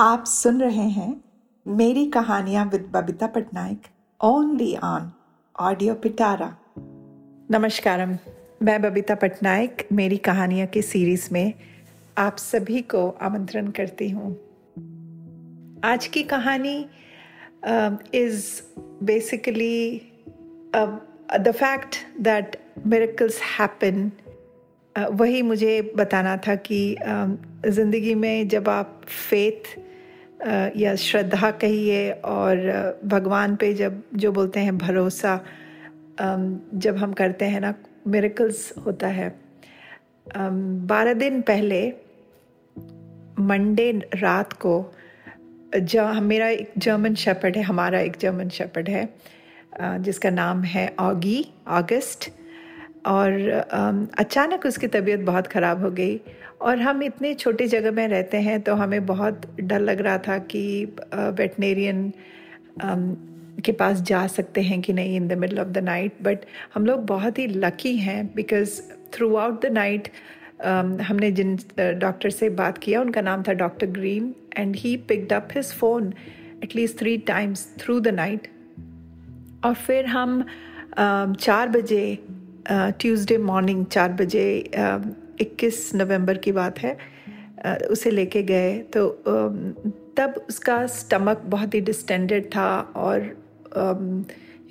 आप सुन रहे हैं मेरी कहानियाँ with Babita Patnaik only on audio Pitara नमस्कार मैं बबीता पटनायक, मेरी कहानियाँ की सीरीज़ में आप सभी को आमंत्रण करती हूँ। आज की कहानी is basically the fact that miracles happen वही मुझे बताना था कि ज़िंदगी में जब आप फेथ या श्रद्धा कहिए और भगवान पे जब, जो बोलते हैं भरोसा जब हम करते हैं ना मेरेकल्स होता है। बारह दिन पहले मंडे रात को जहाँ मेरा एक जर्मन शेपर्ड है, हमारा एक जर्मन शेपर्ड है जिसका नाम है ऑगी अगस्त और अचानक उसकी तबीयत बहुत ख़राब हो गई और हम इतने छोटे जगह में रहते हैं तो हमें बहुत डर लग रहा था कि वेटनेरियन के पास जा सकते हैं कि नहीं in the middle of the night but हम लोग बहुत ही लकी हैं because throughout the night हमने जिन डॉक्टर से बात किया, उनका नाम था doctor Green and he picked up his phone at least three times through the night और फिर हम चार बजे ट्यूसडे मॉर्निंग चार बजे इक्कीस नवंबर की बात है उसे लेके गए। तो तब उसका स्टमक बहुत ही डिस्टेंडेड था और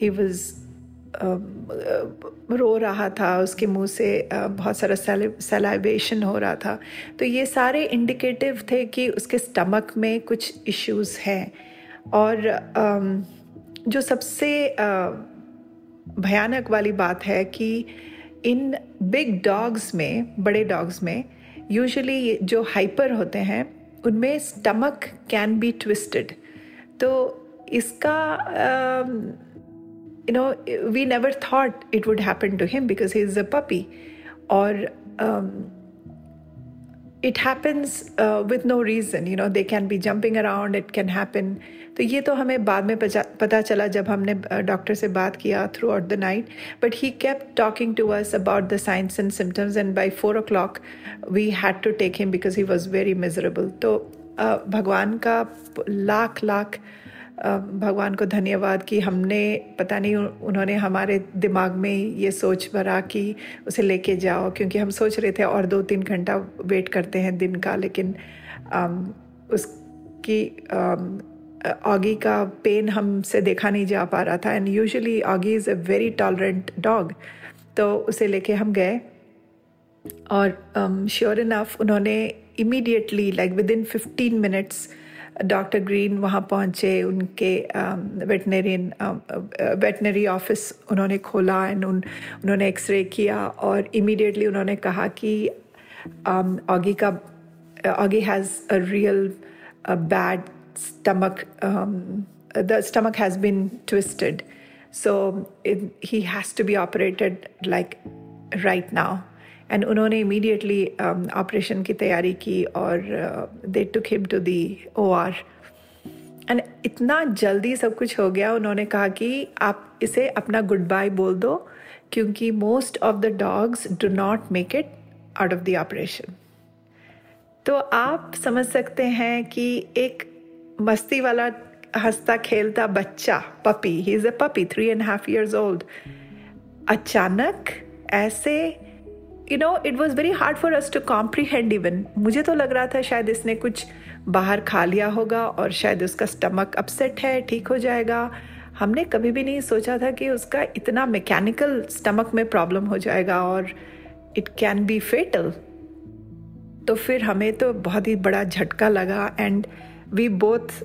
ही वाज रो रहा था। उसके मुँह से बहुत सारा सेलाइवेशन हो रहा था। तो ये सारे इंडिकेटिव थे कि उसके स्टमक में कुछ इश्यूज़ हैं। और जो सबसे भयानक वाली बात है कि इन बिग डॉग्स में बड़े डॉग्स में यूजुअली जो हाइपर होते हैं उनमें स्टमक कैन बी ट्विस्टेड तो इसका you know we never thought it would happen to him because he is a puppy और happens uh, with no reason. You know they can be jumping around it can happen तो ये तो हमें बाद में पता चला जब हमने डॉक्टर से बात किया throughout the night but he kept talking to us about the science and symptoms and by four o'clock we had to take him because he was very miserable तो भगवान का लाख लाख भगवान को धन्यवाद कि हमने, पता नहीं उन्होंने हमारे दिमाग में ये सोच भरा कि उसे लेके जाओ, क्योंकि हम सोच रहे थे और दो तीन घंटा वेट करते हैं दिन का, लेकिन उसकी ऑगी का पेन हमसे देखा नहीं जा पा रहा था। And usually Oggy is a very tolerant dog तो उसे लेके हम गए और श्योर um, इनफ उन्होंने immediately like with in fifteen minutes doctor green वहाँ पहुँचे उनके वेटनरियन वेटनरी ऑफ़िस उन्होंने खोला एंड उन उन्होंने एक्सरे किया और इमीडिएटली उन्होंने कहा कि ऑगी um, का Augie has a real bad stomach, um, the stomach has been twisted. So it, he has to be operated like right now. And उन्होंने इमीडिएटली ऑपरेशन की तैयारी की और they took him to the O R and इतना जल्दी सब कुछ हो गया उन्होंने कहा कि आप इसे अपना गुड बाय बोल दो क्योंकि most of the dogs do not make it out of the operation तो आप समझ सकते हैं कि एक मस्ती वाला हंसता खेलता बच्चा puppy he is a puppy three and half years old अचानक ऐसे you know it was very hard for us to comprehend even मुझे तो लग रहा था शायद इसने कुछ बाहर खा लिया होगा और शायद उसका स्टमक अपसेट है, ठीक हो जाएगा। हमने कभी भी नहीं सोचा था कि उसका इतना मैकेनिकल स्टमक में प्रॉब्लम हो जाएगा और इट कैन बी फेटल तो फिर हमें तो बहुत ही बड़ा झटका लगा and we both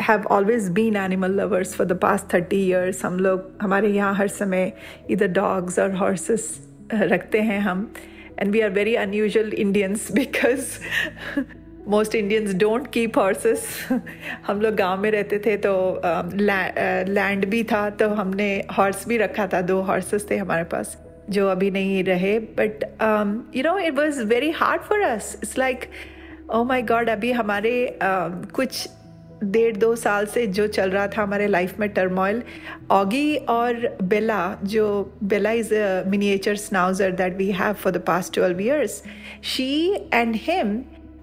have always been animal lovers for the past thirty years हम लोग हमारे यहाँ हर समय इधर डॉग्स और हॉर्सेस रखते हैं हम। And we are very unusual Indians because most Indians don't keep horses हम लोग गाँव में रहते थे तो लैंड uh, भी था तो हमने हॉर्स भी रखा था। दो हॉर्सेस थे हमारे पास जो अभी नहीं रहे। But you know it was very hard for us it's like oh my God अभी हमारे uh, कुछ डेढ़ दो साल से जो चल रहा था हमारे लाइफ में टर्मोइल ऑगी और बेला जो Bella is a miniature schnauzer that we have for the past twelve years she and him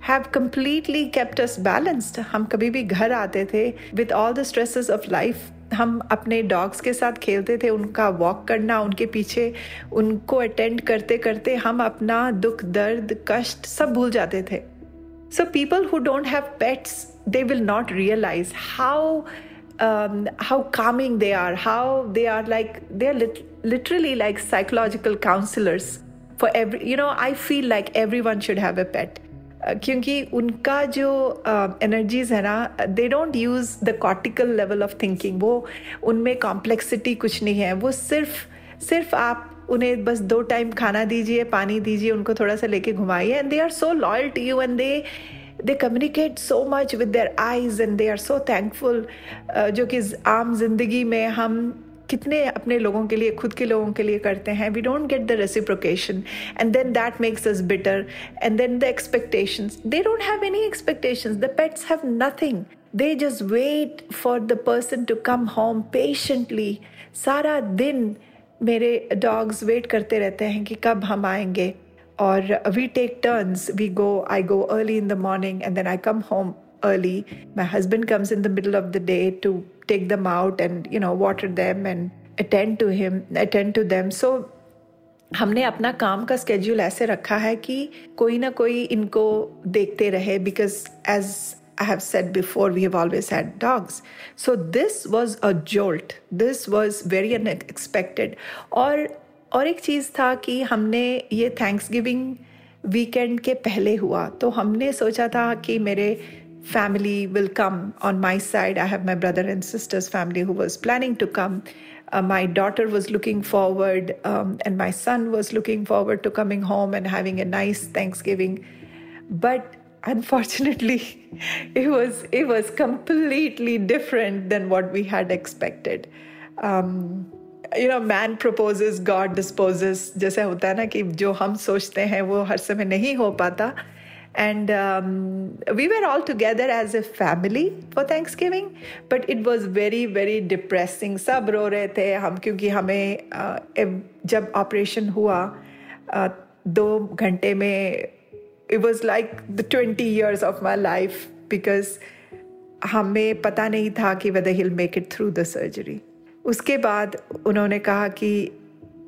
have completely kept us balanced. हम कभी भी घर आते थे with all the stresses of life हम अपने डॉग्स के साथ खेलते थे उनका वॉक करना उनके पीछे उनको अटेंड करते करते हम अपना दुख दर्द कष्ट सब भूल जाते थे So people who don't have pets they will not realise how um, how calming they are, how they are like, they're lit- literally like psychological counselors for every, you know, I feel like everyone should have a pet. क्योंकि उनका जो energies है ना they don't use the cortical level of thinking वो उनमें complexity कुछ नहीं है वो सिर्फ सिर्फ आप उन्हें बस दो टाइम खाना दीजिए, पानी दीजिए, उनको थोड़ा सा लेके घुमाइए। And they are so loyal to you and they they communicate so much with their eyes and they are so thankful जो कि आम ज़िंदगी में हम कितने अपने लोगों के लिए, खुद के लोगों के लिए करते हैं। We don't get the reciprocation and then that makes us bitter and then the expectations they don't have any expectations the pets have nothing they just wait for the person to come home patiently सारा दिन मेरे dogs wait करते रहते हैं कि कब हम आएँगे। और we take turns we go I go early in the morning and then I come home early my husband comes in the middle of the day to take them out and you know water them and attend to him attend to them so हमने अपना काम का schedule ऐसे रखा है कि कोई ना कोई इनको देखते रहे because as I have said before, we have always had dogs. So this was a jolt. This was very unexpected. और और एक चीज़ था कि हमने ये थैंक्स गिविंग वीकेंड के पहले हुआ तो हमने सोचा था कि मेरे family will come on my side. I have my brother and sister's family who was planning to come. Uh, my daughter was looking forward, um, and my son was looking forward to coming home and having a nice Thanksgiving. But unfortunately, it was it was completely different than what we had expected. Um, you know, man proposes, God disposes. जैसे होता है ना कि जो हम सोचते हैं वो हर समय नहीं हो पाता and um, we were all together as a family for Thanksgiving, but it was very very depressing. सब रो रहे थे हम क्योंकि हमें uh, जब ऑपरेशन हुआ uh, दो घंटे में it was like the 20 years of my life because हमें पता नहीं था कि whether he'll make it through the surgery. उसके बाद उन्होंने कहा कि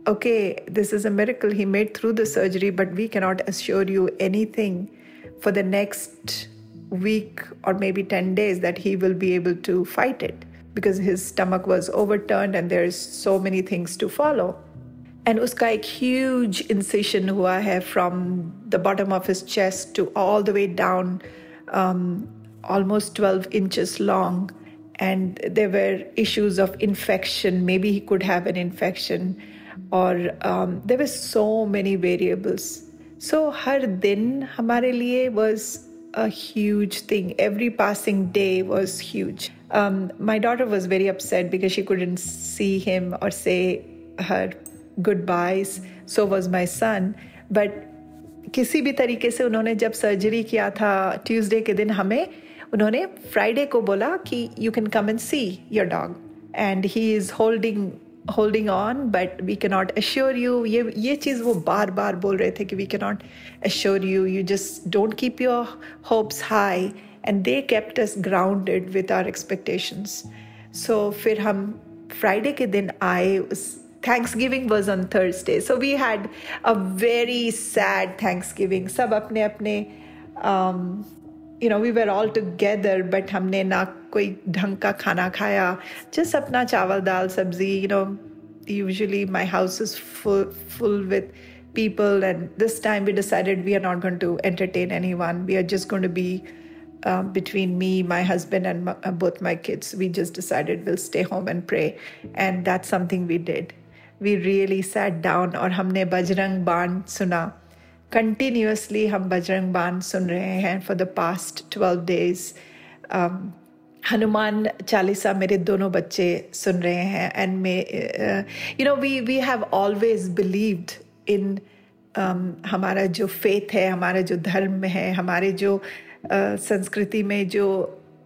okay, this is a miracle. He made through the surgery, but we cannot assure you anything for the next week or maybe 10 days that he will be able to fight it because his stomach was overturned and there's so many things to follow. And uska ek huge incision hua hai from the bottom of his chest to all the way down, um, almost 12 inches long. And there were issues of infection. Maybe he could have an infection, or um, there were so many variables. So so, हर दिन हमारे लिए was a huge thing. Every passing day was huge. Um, my daughter was very upset because she couldn't see him or say her goodbyes. So was my son but किसी भी तरीके से उन्होंने जब surgery किया था ट्यूसडे के दिन हमें, उन्होंने फ्राइडे को बोला कि you can come and see your dog and he is holding holding on but we can not assure you, ये ये चीज़ वो बार बार बोल रहे थे कि we can not assure you you just don't keep your hopes high and they kept grounded with our expectations so फिर हम फ्राइडे के दिन आए, उस Thanksgiving was on Thursday. So we had a very sad Thanksgiving. सब अपने अपने um, you know, we were all together, but हमने ना कोई ढंग का खाना खाया just अपना चावल दाल सब्जी you know usually my house is full full with people and this time we decided we are not going to entertain anyone we are just going to be uh, between me my husband and my, uh, both my kids we just decided we'll stay home and pray and that's something we did We really sat down और हमने बजरंग बाण सुना। Continuously हम बजरंग बाण सुन रहे हैं for the past twelve days Hanuman Chalisa मेरे दोनों बच्चे सुन रहे हैं and may you know we we have always believed in हमारा जो फेथ है हमारा जो धर्म है हमारे जो uh, संस्कृति में जो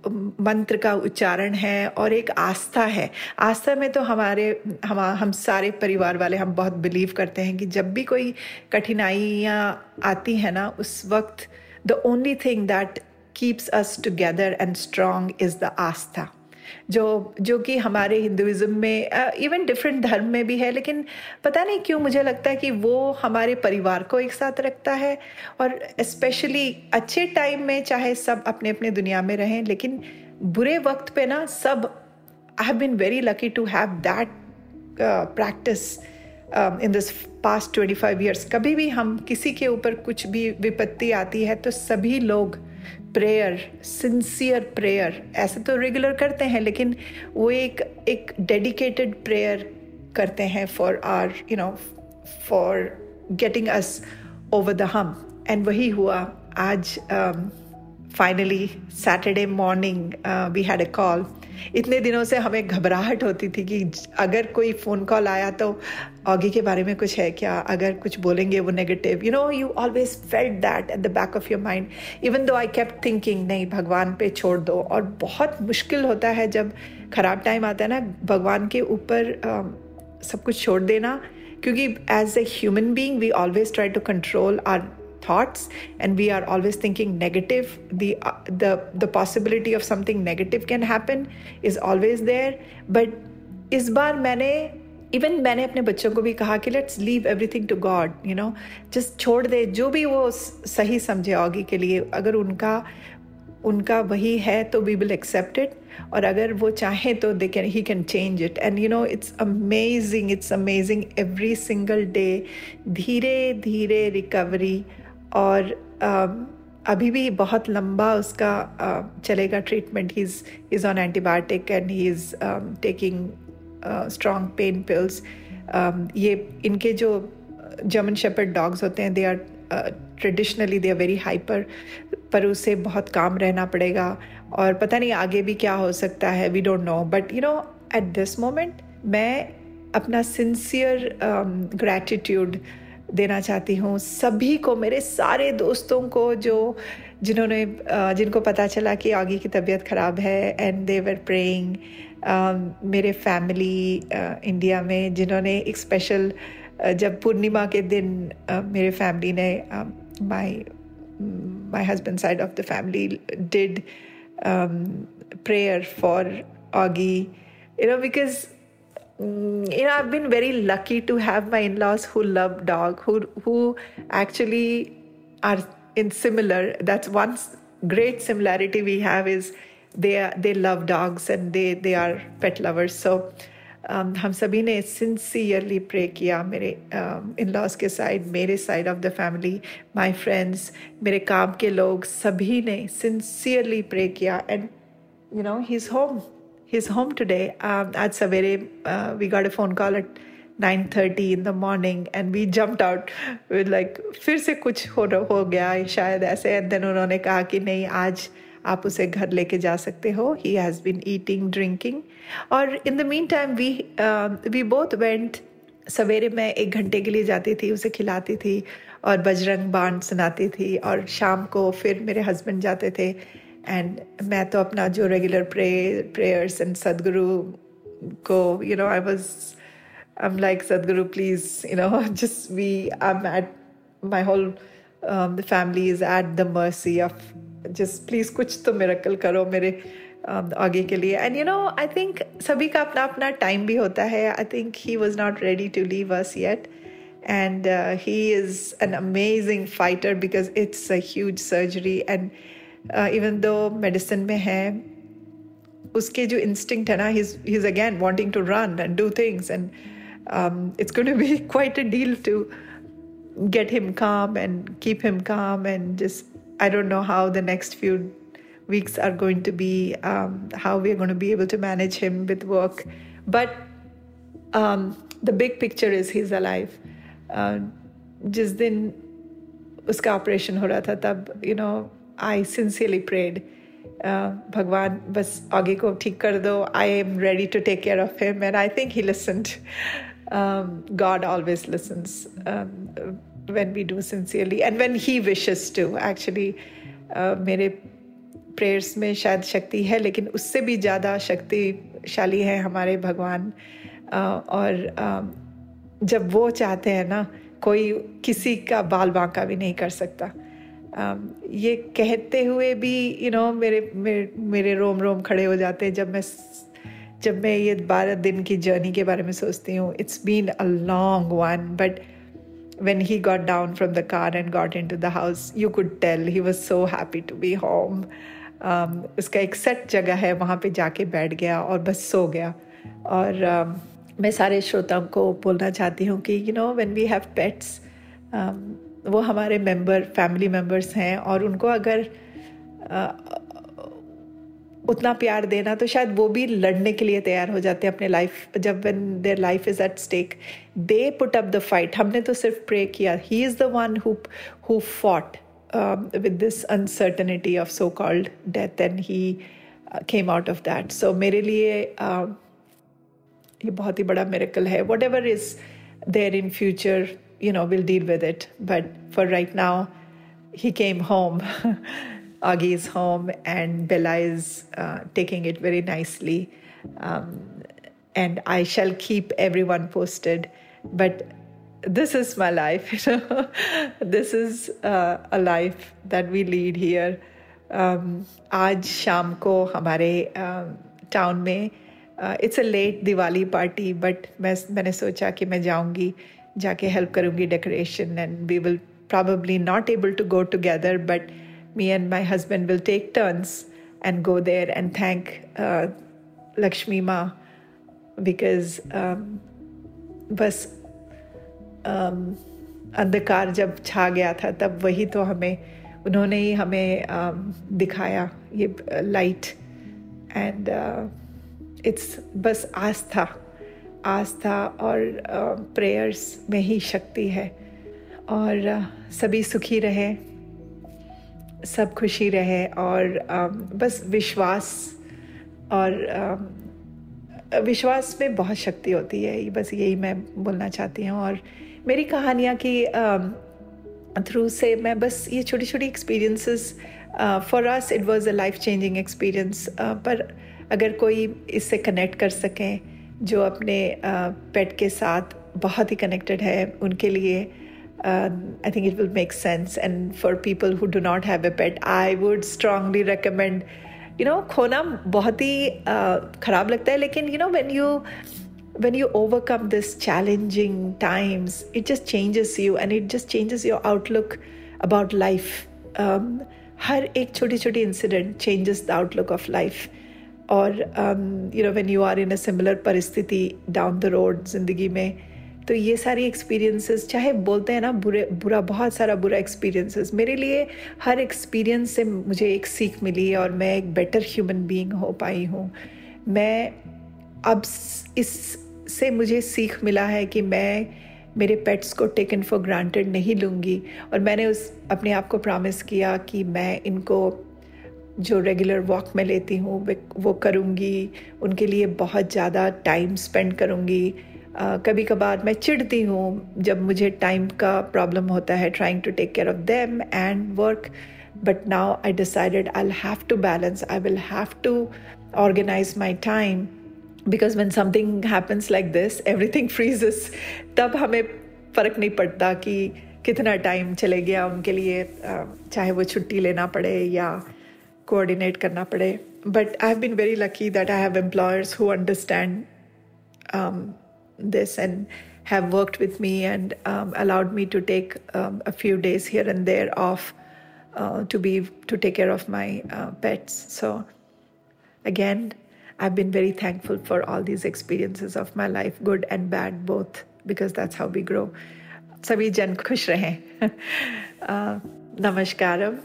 मंत्र का उच्चारण है और एक आस्था है। आस्था में तो हमारे, हम हम सारे परिवार वाले हम बहुत बिलीव करते हैं कि जब भी कोई कठिनाइयाँ आती हैं ना, उस वक्त the only thing that keeps us together and strong is the आस्था। जो जो कि हमारे हिंदुज़म में इवन डिफरेंट धर्म में भी है, लेकिन पता नहीं क्यों मुझे लगता है कि वो हमारे परिवार को एक साथ रखता है और स्पेशली अच्छे टाइम में चाहे सब अपने अपने दुनिया में रहें, लेकिन बुरे वक्त पे ना सब I have been very lucky to have that practice in this past twenty five years कभी भी हम किसी के ऊपर कुछ भी विपत्ति आती है तो सभी लोग प्रेयर सिंसियर प्रेयर ऐसे तो रेगुलर करते हैं, लेकिन वो एक एक डेडिकेटेड प्रेयर करते हैं for our you know for getting us over the हम एंड वही हुआ आज finally Saturday morning we had a call इतने दिनों से हमें घबराहट होती थी कि अगर कोई फ़ोन कॉल आया तो ऑगी के बारे में कुछ है क्या? अगर कुछ बोलेंगे वो negative you know you always felt that at the back of your mind even though I kept thinking नहीं भगवान पे छोड़ दो. और बहुत मुश्किल होता है जब ख़राब टाइम आता है ना भगवान के ऊपर uh, सब कुछ छोड़ देना। क्योंकि as a human being we always try to control our thoughts and we are always thinking negative. The uh, the the possibility of something negative can happen is always there. But इस बार मैंने इवन मैंने अपने बच्चों को भी कहा कि let's leave everything to God you know just छोड़ दे जो भी वो सही समझे ऑगी के लिए अगर उनका उनका वही है तो वी विल एक्सेप्ट इट और अगर वो चाहें तो they can he can change it and you know it's amazing it's amazing every single day धीरे धीरे रिकवरी और अभी भी बहुत लंबा उसका चलेगा treatment he is is on antibiotic and he is taking strong pain pills ये इनके जो जर्मन शेपर्ड डॉग्स होते हैं they are traditionally they are very hyper पर उसे बहुत काम रहना पड़ेगा। और पता नहीं आगे भी क्या हो सकता है we don't know but you know at this moment मैं अपना सिंसियर ग्रैटिट्यूड um, देना चाहती हूँ। सभी को, मेरे सारे दोस्तों को जो, जिन्होंने जिनको पता चला कि आगे की तबीयत ख़राब है एंड दे वर प्रेइंग मेरे फैमिली इंडिया में, जिन्होंने एक स्पेशल जब पूर्णिमा के दिन मेरे फैमिली ने my my husband side of the family did prayer for Augie you know because you know i've been very lucky to have my in-laws who love dog who who actually are in similar that's one great similarity we have is they are, they love dogs and they they are pet lovers so um, हम सभी ने sincerely pray किया मेरे in laws के side मेरे side of the family my friends मेरे काम के लोग सभी ने सिंसियरली प्रे किया and you know he is home He's home today. Um, at Savere, uh, we got a phone call at 9:30 in the morning, and we jumped out with like फिर से कुछ हो हो गया शायद ऐसे। एंड देन उन्होंने कहा कि नहीं आज आप उसे घर लेके जा सकते हो। He has been eating drinking और in the mean time we we both went सवेरे मैं एक घंटे के लिए जाती थी उसे खिलाती थी और बजरंग बाण सुनाती थी और शाम को फिर मेरे हस्बैंड जाते थे। एंड मैं तो अपना जो regular pray prayers and Sadhguru को you know I was I am like Sadhguru please you know just we I am at my whole the family is at the mercy of just please कुछ तो miracle करो मेरे um, आगे के लिए. And you know I think सभी का अपना अपना टाइम भी होता है। I think he was not ready to leave us yet uh, he is an amazing fighter because it's a huge surgery and even though medicine में है उसके जो इंस्टिंक्ट है ना he is again wanting to run and do things and it's going to be quite a deal to get him calm and keep him calm and just i don't know how the next few weeks are going to be um, how we're going to be able to manage him with work but um, the big picture is he's alive uh, जिस दिन उसका operation हो रहा था तब you no I sincerely prayed भगवान बस आगे को ठीक कर दो। I am ready to take care of him and I think he listened God always when we do sincerely and when He wishes to. Actually, uh, मेरे prayers में शायद शक्ति है लेकिन उससे भी ज़्यादा शक्तिशाली है हमारे भगवान। Uh, और uh, जब वो चाहते हैं ना कोई किसी का बाल बांका भी नहीं कर सकता। ये कहते हुए भी यू नो मेरे मेरे मेरे रोम रोम खड़े हो जाते हैं जब मैं जब मैं ये बारह दिन की जर्नी के बारे में सोचती हूँ it's been a long one but when he got down from the car and got into the house, you could tell he was so happy to be home. Um, उसका एक सेट जगह है वहाँ पे जाके बैठ गया और बस सो गया और um, मैं सारे श्रोताओं को बोलना चाहती हूँ कि you know when we have pets वो हमारे मेंबर फैमिली मेंबर्स हैं और उनको अगर uh, उतना प्यार देना तो शायद वो भी लड़ने के लिए तैयार हो जाते हैं अपने लाइफ जब one their life is at stake they put up the fight हमने तो सिर्फ़ प्रे किया। He is the one who who fought with this uncertainty of so called death and he came out of that so मेरे लिए uh, ये बहुत ही बड़ा मेरेकल है। Whatever is there in future you know we'll deal with it but for right now he came home Augie is home and Bella is uh, taking it very nicely. Um, and I shall keep everyone posted. But this is my life, you know. this is uh, a life that we lead here. Um, आज शाम को हमारे town uh, में it's a late Diwali party but मैं मैंने सोचा कि मैं जाऊंगी जाके हेल्प करूँगी decoration and we will probably not able to go together but me and my husband will take turns and go there and thank Lakshmi Maa because बस um, अंधकार जब छा गया था, तब वही तो हमें, उन्होंने ही हमें um, दिखाया ये लाइट एंड इट्स बस आस्था आस्था और प्रेयर्स में ही शक्ति है। और सभी सुखी रहें, सब खुशी रहे और बस विश्वास और विश्वास में बहुत शक्ति होती है, बस यही मैं बोलना चाहती हूँ। और मेरी कहानियाँ की थ्रू से मैं बस ये छोटी छोटी experiences for us it was a life changing experience पर अगर कोई इससे कनेक्ट कर सकें जो अपने पेट के साथ बहुत ही कनेक्टेड है, उनके लिए I think it will make sense and for people who do not have a pet I would strongly recommend you know खोना बहुत ही ख़राब लगता है, लेकिन you know when you when you overcome this challenging times it just changes you and it just changes your outlook about life हर एक छोटी छोटी incident changes the outlook of life और you know when you are in a similar परिस्थिति down the road ज़िंदगी में तो ये सारी एक्सपीरियंसेस चाहे बोलते हैं ना बुरे, बुरा, बहुत सारा बुरा एक्सपीरियंसेस मेरे लिए हर एक्सपीरियंस से मुझे एक सीख मिली और मैं एक बेटर ह्यूमन बीइंग हो पाई हूँ। मैं अब इस से मुझे सीख मिला है कि मैं मेरे पेट्स को टेकन फॉर ग्रांटेड नहीं लूँगी और मैंने उस, अपने आप को प्रॉमिस किया कि मैं इनको जो रेगुलर वॉक में लेती हूँ वो करूँगी उनके लिए बहुत ज़्यादा टाइम स्पेंड करूँगी कभी कभार मैं चिढ़ती हूँ जब मुझे टाइम का प्रॉब्लम होता है trying to take care of them and work but now I decided I'll have to balance. I will have to organize my time because when something happens like this, everything freezes. तब हमें फ़र्क नहीं पड़ता कि कितना time चले गया उनके लिए चाहे वो छुट्टी लेना पड़े या कोऑर्डिनेट करना पड़े but I have been very lucky that I have employers who understand this and have worked with me and um, allowed me to take um, a few days here and there off uh, to be to take care of my uh, pets. So again, I've been very thankful for all these experiences of my life, good and bad both, because that's how we grow. सभी जन खुश रहें नमस्कारम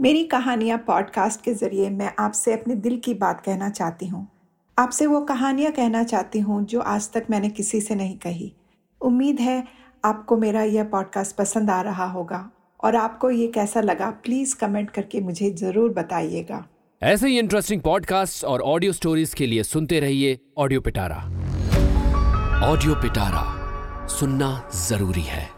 मेरी कहानियाँ podcast के ज़रिए मैं आपसे अपने दिल की बात कहना चाहती हूँ। आपसे वो कहानियाँ कहना चाहती हूँ जो आज तक मैंने किसी से नहीं कही। उम्मीद है आपको मेरा यह पॉडकास्ट पसंद आ रहा होगा और आपको ये कैसा लगा प्लीज़ कमेंट करके मुझे ज़रूर बताइएगा। ऐसे ही इंटरेस्टिंग पॉडकास्ट और ऑडियो स्टोरीज के लिए सुनते रहिए ऑडियो पिटारा ऑडियो पिटारा सुनना ज़रूरी है।